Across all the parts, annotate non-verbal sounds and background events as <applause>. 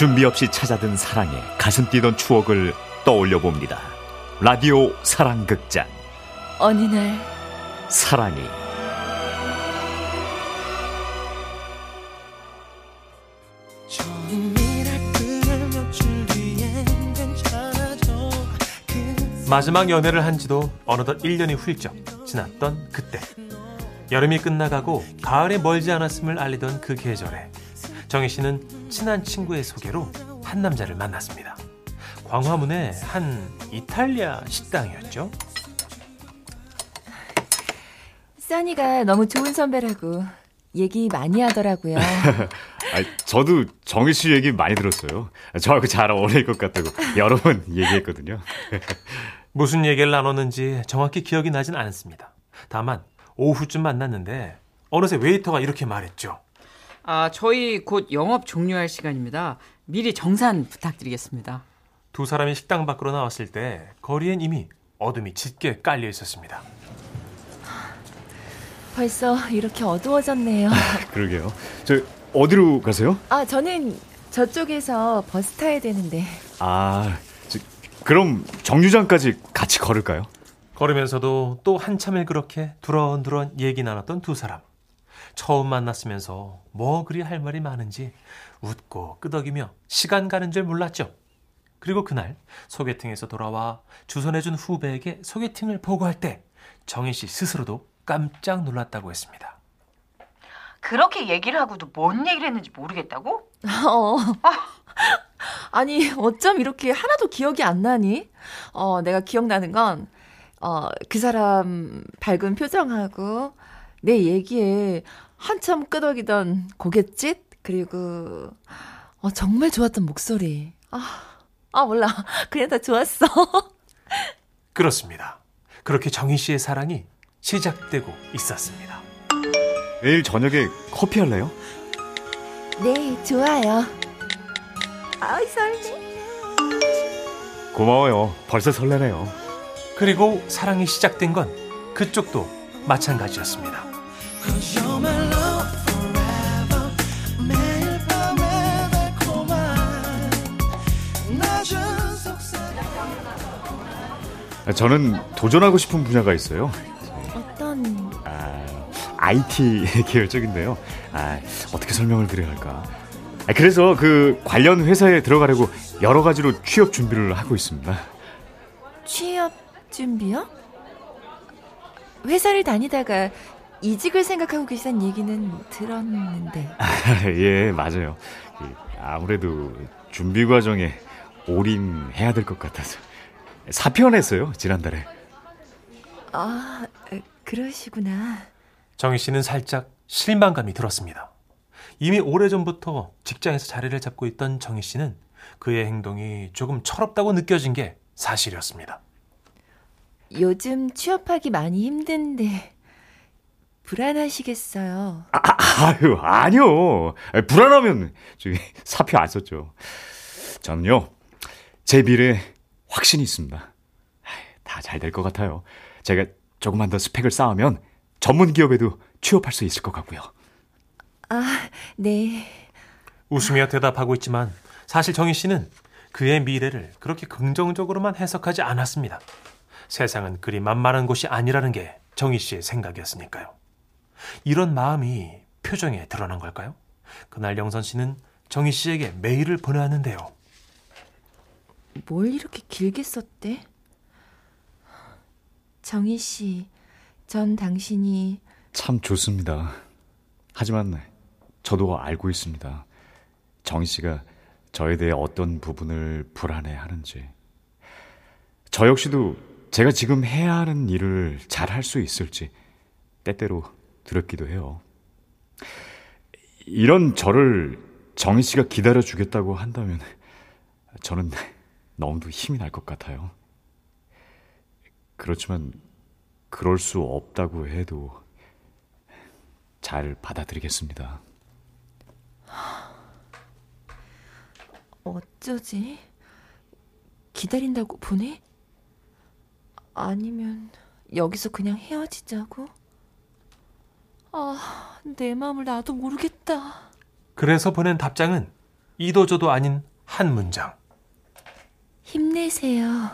준비 없이 찾아든 사랑에 가슴 뛰던 추억을 떠올려 봅니다. 라디오 사랑극장. 어느 날 사랑이. 마지막 연애를 한 지도 어느덧 1년이 훌쩍 지났던 그때. 여름이 끝나가고 가을에 멀지 않았음을 알리던 그 계절에 정희 씨는 친한 친구의 소개로 한 남자를 만났습니다. 광화문의 한 이탈리아 식당이었죠. 써니가 너무 좋은 선배라고 얘기 많이 하더라고요. <laughs> 아, 저도 정희 씨 얘기 많이 들었어요. 저하고 잘 어울릴 것 같다고 여러 번 <laughs> 얘기했거든요. <laughs> 무슨 얘기를 나눴는지 정확히 기억이 나진 않습니다. 다만 오후쯤 만났는데 어느새 웨이터가 이렇게 말했죠. 아, 저희 곧 영업 종료할 시간입니다. 미리 정산 부탁드리겠습니다. 두 사람이 식당 밖으로 나왔을 때 거리엔 이미 어둠이 짙게 깔려 있었습니다. 벌써 이렇게 어두워졌네요. 그러게요. 저 어디로 가세요? 아, 저는 저쪽에서 버스 타야 되는데. 아, 저, 그럼 정류장까지 같이 걸을까요? 걸으면서도 또 한참을 그렇게 두런두런 얘기 나눴던 두 사람. 처음 만났으면서 뭐 그리 할 말이 많은지 웃고 끄덕이며 시간 가는 줄 몰랐죠. 그리고 그날 소개팅에서 돌아와 주선해준 후배에게 소개팅을 보고할 때 정희 씨 스스로도 깜짝 놀랐다고 했습니다. 그렇게 얘기를 하고도 뭔 얘기를 했는지 모르겠다고? <laughs> 어. <laughs> 아니, 어쩜 이렇게 하나도 기억이 안 나니? 어, 내가 기억나는 건, 어, 그 사람 밝은 표정하고, 내 얘기에 한참 끄덕이던 고갯짓, 그리고, 어, 정말 좋았던 목소리. 아, 아, 몰라. <laughs> 그냥 다 좋았어. <laughs> 그렇습니다. 그렇게 정희 씨의 사랑이 시작되고 있었습니다. 내일 저녁에 커피 할래요? 네, 좋아요. 아이, 설레. 고마워요. 벌써 설레네요. 그리고 사랑이 시작된 건 그쪽도 마찬가지였습니다. 저는 도전하고 싶은 분야가 있어요. 어떤, 아, IT <laughs> 계열 쪽인데요. 아, 어떻게 설명을 드려야 할까? 아, 그래서 그 관련 회사에 들어가려고 여러 가지로 취업 준비를 하고 있습니다. 취업 준비요? 회사를 다니다가 이직을 생각하고 계시다는 얘기는 들었는데. <laughs> 예, 맞아요. 그, 아무래도 준비 과정에 올인해야 될 것 같아서 사표 냈어요 지난달에. 아, 그러시구나. 정희 씨는 살짝 실망감이 들었습니다. 이미 오래전부터 직장에서 자리를 잡고 있던 정희 씨는 그의 행동이 조금 철없다고 느껴진 게 사실이었습니다. 요즘 취업하기 많이 힘든데 불안하시겠어요. 아, 유 아니요. 불안하면 저기 사표 안 썼죠. 저는요 제 미래에 확신이 있습니다. 다 잘 될 것 같아요. 제가 조금만 더 스펙을 쌓으면 전문 기업에도 취업할 수 있을 것 같고요. 아, 네. 웃으며 대답하고 있지만 사실 정희 씨는 그의 미래를 그렇게 긍정적으로만 해석하지 않았습니다. 세상은 그리 만만한 곳이 아니라는 게 정희 씨의 생각이었으니까요. 이런 마음이 표정에 드러난 걸까요? 그날 영선 씨는 정희 씨에게 메일을 보내왔는데요. 뭘 이렇게 길게 썼대? 정희 씨, 전 당신이 참 좋습니다. 하지만 저도 알고 있습니다. 정희 씨가 저에 대해 어떤 부분을 불안해 하는지. 저 역시도 제가 지금 해야 하는 일을 잘 할 수 있을지 때때로 두렵기도 해요. 이런 저를 정희 씨가 기다려 주겠다고 한다면 저는 너무도 힘이 날 것 같아요. 그렇지만 그럴 수 없다고 해도 잘 받아들이겠습니다. 어쩌지? 기다린다고 보내? 아니면 여기서 그냥 헤어지자고? 아, 내 마음을 나도 모르겠다. 그래서 보낸 답장은 이도저도 아닌 한 문장. 힘내세요.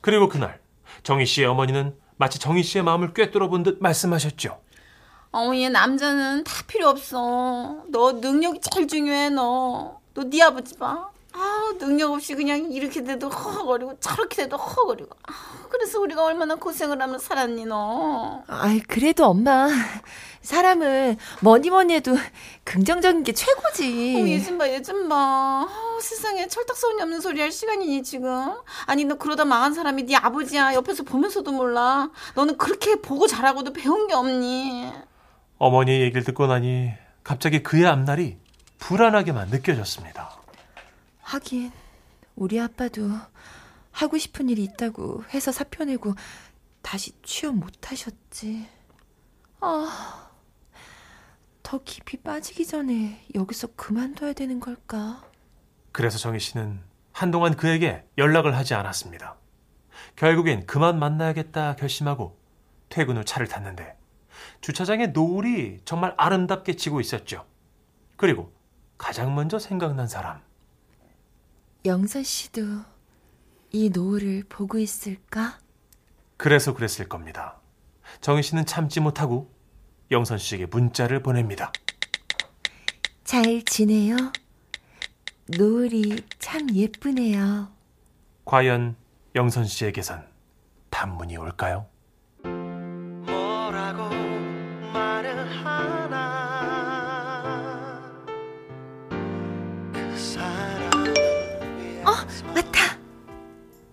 그리고 그날 정희 씨의 어머니는 마치 정희 씨의 마음을 꿰뚫어 본 듯 말씀하셨죠. 어머니 남자는 다 필요 없어. 너 능력이 제일 중요해 너. 너 네 아버지 봐. 아 능력 없이 그냥 이렇게 돼도 허허거리고 저렇게 돼도 허허거리고. 아, 그래서 우리가 얼마나 고생을 하면 살았니 너. 아이, 그래도 엄마. 사람은 뭐니 뭐니 해도 긍정적인 게 어, 최고지. 요즘 봐 요즘 봐. 어, 세상에 철딱서니 없는 소리 할 시간이니 지금. 아니 너 그러다 망한 사람이 네 아버지야. 옆에서 보면서도 몰라. 너는 그렇게 보고 자라고도 배운 게 없니. 어머니의 얘기를 듣고 나니 갑자기 그의 앞날이 불안하게만 느껴졌습니다. 하긴, 우리 아빠도 하고 싶은 일이 있다고 회사 사표 내고 다시 취업 못 하셨지. 아, 더 깊이 빠지기 전에 여기서 그만둬야 되는 걸까? 그래서 정희 씨는 한동안 그에게 연락을 하지 않았습니다. 결국엔 그만 만나야겠다 결심하고 퇴근 후 차를 탔는데 주차장에 노을이 정말 아름답게 지고 있었죠. 그리고 가장 먼저 생각난 사람. 영선 씨도 이 노을을 보고 있을까? 그래서 그랬을 겁니다. 정희 씨는 참지 못하고 영선 씨에게 문자를 보냅니다. 잘 지내요? 노을이 참 예쁘네요. 과연 영선 씨에게선 단문이 올까요?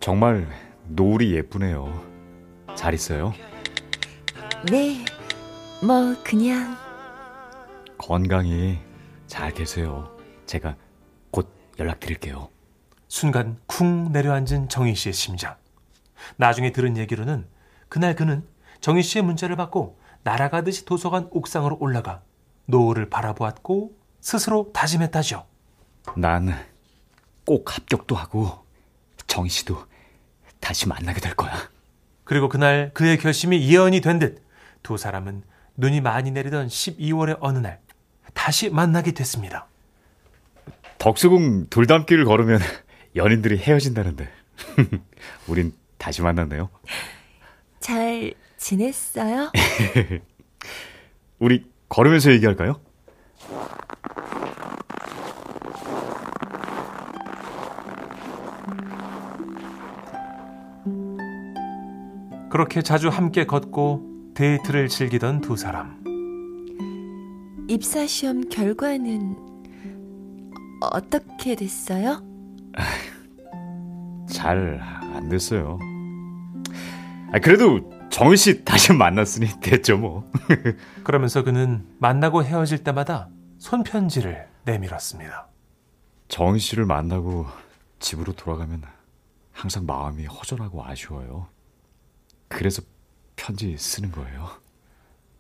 정말 노을이 예쁘네요. 잘 있어요? 네, 뭐 그냥 건강히 잘 계세요. 제가 곧 연락드릴게요. 순간 쿵 내려앉은 정희 씨의 심장. 나중에 들은 얘기로는 그날 그는 정희 씨의 문자를 받고 날아가듯이 도서관 옥상으로 올라가 노을을 바라보았고 스스로 다짐했다죠. 난 꼭 합격도 하고 정희 씨도 다시 만나게 될 거야. 그리고 그날 그의 결심이 예언이 된 듯 두 사람은 눈이 많이 내리던 12월의 어느 날 다시 만나게 됐습니다. 덕수궁 돌담길을 걸으면 <laughs> 연인들이 헤어진다는데 <laughs> 우린 다시 만났네요. 잘 지냈어요? <laughs> 우리 걸으면서 얘기할까요? 그렇게 자주 함께 걷고 데이트를 즐기던 두 사람. 입사 시험 결과는 어떻게 됐어요? <laughs> 잘 안 됐어요. 아, 그래도 정희 씨 다시 만났으니 됐죠 뭐. <laughs> 그러면서 그는 만나고 헤어질 때마다 손편지를 내밀었습니다. 정희 씨를 만나고 집으로 돌아가면 항상 마음이 허전하고 아쉬워요. 그래서 편지 쓰는 거예요.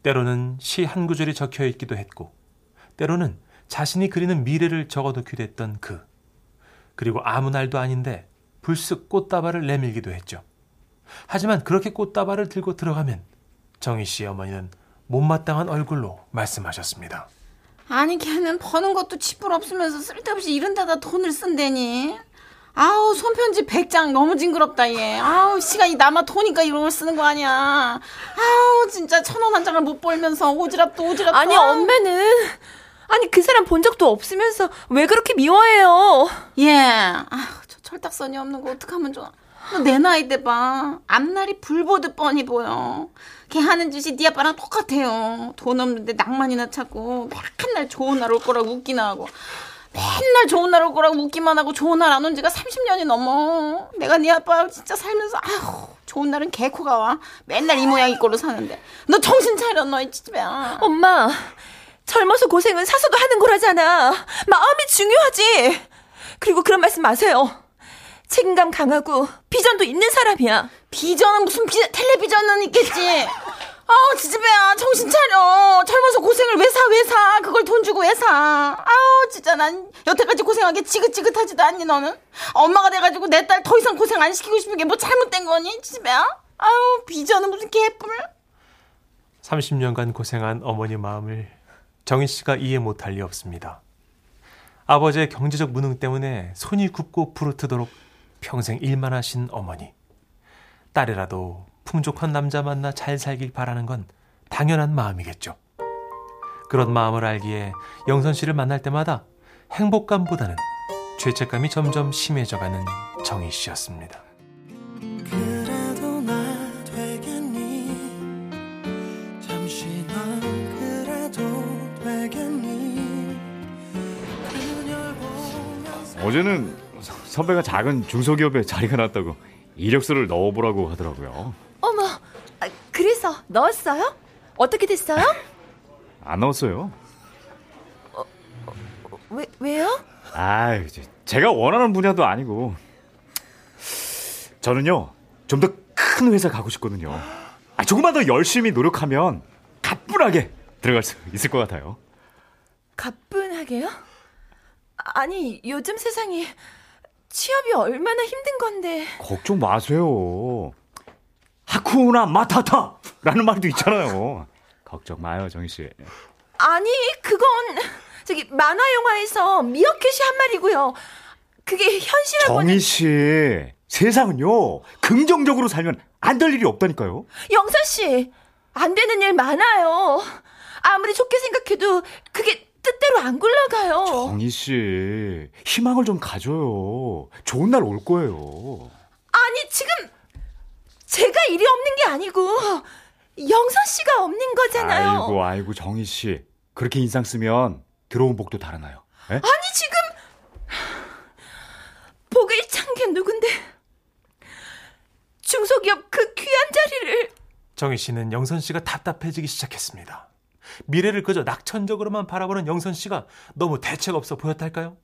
때로는 시 한 구절이 적혀 있기도 했고, 때로는 자신이 그리는 미래를 적어놓기도 했던 그. 그리고 아무 날도 아닌데 불쑥 꽃다발을 내밀기도 했죠. 하지만 그렇게 꽃다발을 들고 들어가면 정희 씨 어머니는 못마땅한 얼굴로 말씀하셨습니다. 아니 걔는 버는 것도 쥐뿔 없으면서 쓸데없이 이런 데다 돈을 쓴다니. 아우 손편지 100장 너무 징그럽다 얘. 아우 시간이 남아 도니까 이런 걸 쓰는 거 아니야. 아우 진짜 천 원 한 장을 못 벌면서 오지랖도 오지랖도. 아니 엄매는 아니 그 사람 본 적도 없으면서 왜 그렇게 미워해요? 예. 아우 저 철딱선이 없는 거 어떡하면 좋아. 너내 나이 때 봐. 앞날이 불 보듯 뻔히 보여. 걔 하는 짓이 네 아빠랑 똑같아요. 돈 없는데 낭만이나 찾고 맨날 좋은 날 올 거라고 웃기나 하고 맨날 좋은 날 올 거라고 웃기만 하고 좋은 날 안 온 지가 30년이 넘어. 내가 네 아빠 진짜 살면서 아휴 좋은 날은 개코가 와. 맨날 이 모양 이 꼴로 사는데. 너 정신 차려 너이 집애야. 엄마 젊어서 고생은 사서도 하는 거라잖아. 마음이 중요하지. 그리고 그런 말씀 마세요. 책임감 강하고 비전도 있는 사람이야. 비전은 무슨 비, 텔레비전은 있겠지. 아우 지지배야 정신 차려. 젊어서 고생을 왜 사 왜 사? 그걸 돈 주고 왜 사? 아우 진짜 난 여태까지 고생하게 지긋지긋하지도 않니 너는? 엄마가 돼가지고 내 딸 더 이상 고생 안 시키고 싶은 게 뭐 잘못된 거니 지지배야? 아우 비전은 무슨 개뿔? 30년간 고생한 어머니 마음을 정희 씨가 이해 못할 리 없습니다. 아버지의 경제적 무능 때문에 손이 굽고 부르트도록 평생 일만 하신 어머니. 딸이라도 풍족한 남자 만나 잘 살길 바라는 건 당연한 마음이겠죠. 그런 마음을 알기에 영선 씨를 만날 때마다 행복감보다는 죄책감이 점점 심해져가는 정희 씨였습니다. 그래도 나 되겠니 잠시 넌 그래도 되겠니 그녀를 보면서 어제는 서- 선배가 작은 중소기업에 자리가 났다고 이력서를 넣어보라고 하더라고요. 넣었어요? 어떻게 됐어요? 안 넣었어요. 왜, 왜요? 아, 이제 제가 원하는 분야도 아니고 저는요 좀 더 큰 회사 가고 싶거든요. 아, 조금만 더 열심히 노력하면 가뿐하게 들어갈 수 있을 것 같아요. 가뿐하게요? 아니, 요즘 세상이 취업이 얼마나 힘든 건데. 걱정 마세요. 하쿠나 마타타라는 말도 있잖아요. 걱정 마요, 정희 씨. 아니, 그건 저기 만화 영화에서 미어캣이 한 말이고요. 그게 현실하고는 정희 씨, 세상은요 긍정적으로 살면 안 될 일이 없다니까요. 영선 씨, 안 되는 일 많아요. 아무리 좋게 생각해도 그게 뜻대로 안 굴러가요. 정희 씨, 희망을 좀 가져요. 좋은 날 올 거예요. 아니, 지금 제가 일이 없는 게 아니고 영선 씨가 없는 거잖아요. 아이고, 아이고, 정희 씨. 그렇게 인상 쓰면 들어온 복도 달아나요. 예? 아니, 지금 복을 찬게 누군데? 중소기업 그 귀한 자리를 정희 씨는 영선 씨가 답답해지기 시작했습니다. 미래를 그저 낙천적으로만 바라보는 영선 씨가 너무 대책 없어 보였달까요?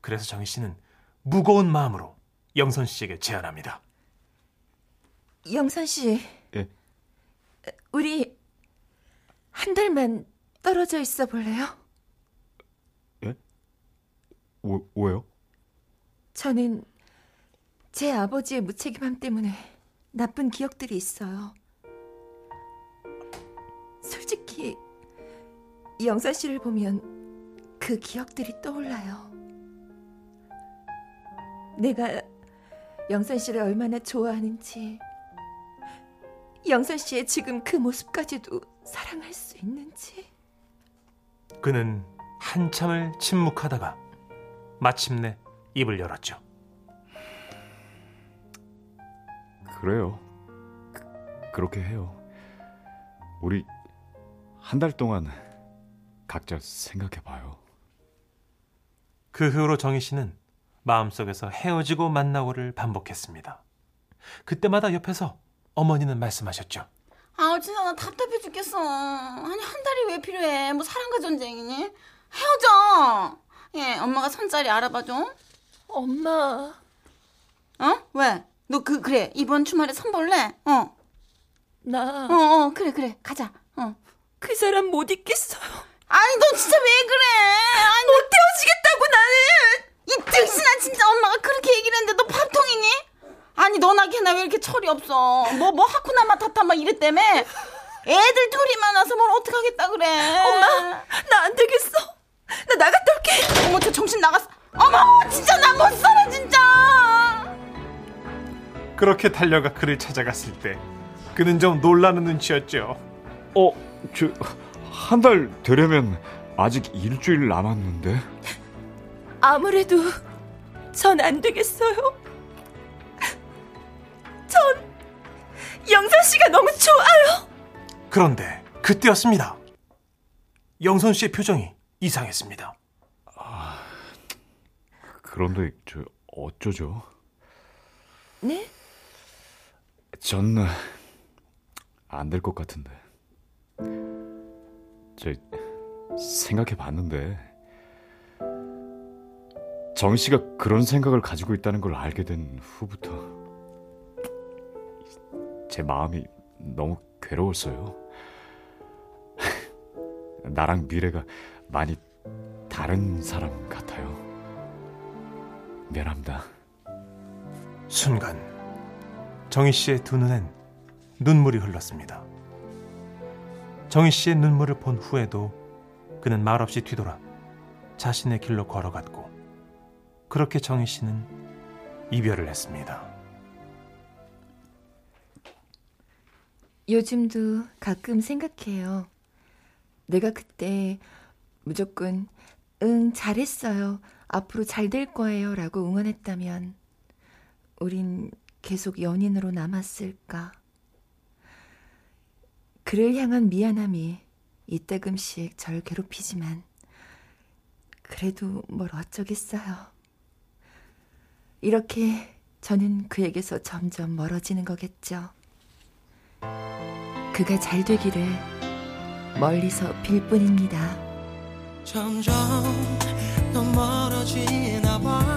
그래서 정희 씨는 무거운 마음으로 영선 씨에게 제안합니다. 영선 씨, 예. 우리 한 달만 떨어져 있어 볼래요? 왜, 왜요? 저는 제 아버지의 무책임함 때문에 나쁜 기억들이 있어요. 솔직히 영선 씨를 보면 그 기억들이 떠올라요. 내가 영선 씨를 얼마나 좋아하는지, 영선 씨의 지금 그 모습까지도 사랑할 수 있는지. 그는 한참을 침묵하다가 마침내 입을 열었죠. 그래요. 그, 렇게 해요. 우리 한 달 동안 각자 생각해 봐요. 그 후로 정희 씨는 마음속에서 헤어지고 만나고를 반복했습니다. 그때마다 옆에서 어머니는 말씀하셨죠. 아 진짜 나 답답해 죽겠어. 아니 한 달이 왜 필요해? 뭐 사랑과 전쟁이니? 헤어져. 예, 엄마가 손자리 알아봐줘. 엄마, 어? 왜? 너 그 그래 이번 주말에 선 볼래? 어, 나 어, 어, 그래 그래 가자. 어. 그 사람 못 있겠어요. 아니 너 진짜 왜 그래? 아니 못 헤어지겠다고 나는. 이 등신아 진짜 엄마가 그렇게 얘기를 했는데 너 밥통이니? 아니 너나 걔나 왜 이렇게 철이 없어? 뭐 뭐 하쿠나 마타타 막 이랬다며? 애들 둘이 만나서 뭘 어떻게 하겠다 그래? 엄마, 나 안 되겠어. 나 나갔다 올게. 어머 저 정신 나갔어. 어머 진짜 나 못 살아 진짜. 그렇게 달려가 그를 찾아갔을 때 그는 좀 놀라는 눈치였죠. 어, 저 한 달 되려면 아직 일주일 남았는데. 아무래도 전 안 되겠어요. 영선 씨가 너무 좋아요. 그런데 그때였습니다. 영선 씨의 표정이 이상했습니다. 그런데 저 어쩌죠? 네? 전 안 될 것 같은데. 저 생각해 봤는데 정 씨가 그런 생각을 가지고 있다는 걸 알게 된 후부터 제 마음이 너무 괴로웠어요. <laughs> 나랑 미래가 많이 다른 사람 같아요. 미안합니다. 순간 정희 씨의 두 눈엔 눈물이 흘렀습니다. 정희 씨의 눈물을 본 후에도 그는 말없이 뒤돌아 자신의 길로 걸어갔고 그렇게 정희 씨는 이별을 했습니다. 요즘도 가끔 생각해요. 내가 그때 무조건 응, 잘했어요. 앞으로 잘 될 거예요. 라고 응원했다면 우린 계속 연인으로 남았을까? 그를 향한 미안함이 이따금씩 절 괴롭히지만 그래도 뭘 어쩌겠어요. 이렇게 저는 그에게서 점점 멀어지는 거겠죠. 그가 잘 되기를 멀리서 빌 뿐입니다. 점점 더 멀어지나 봐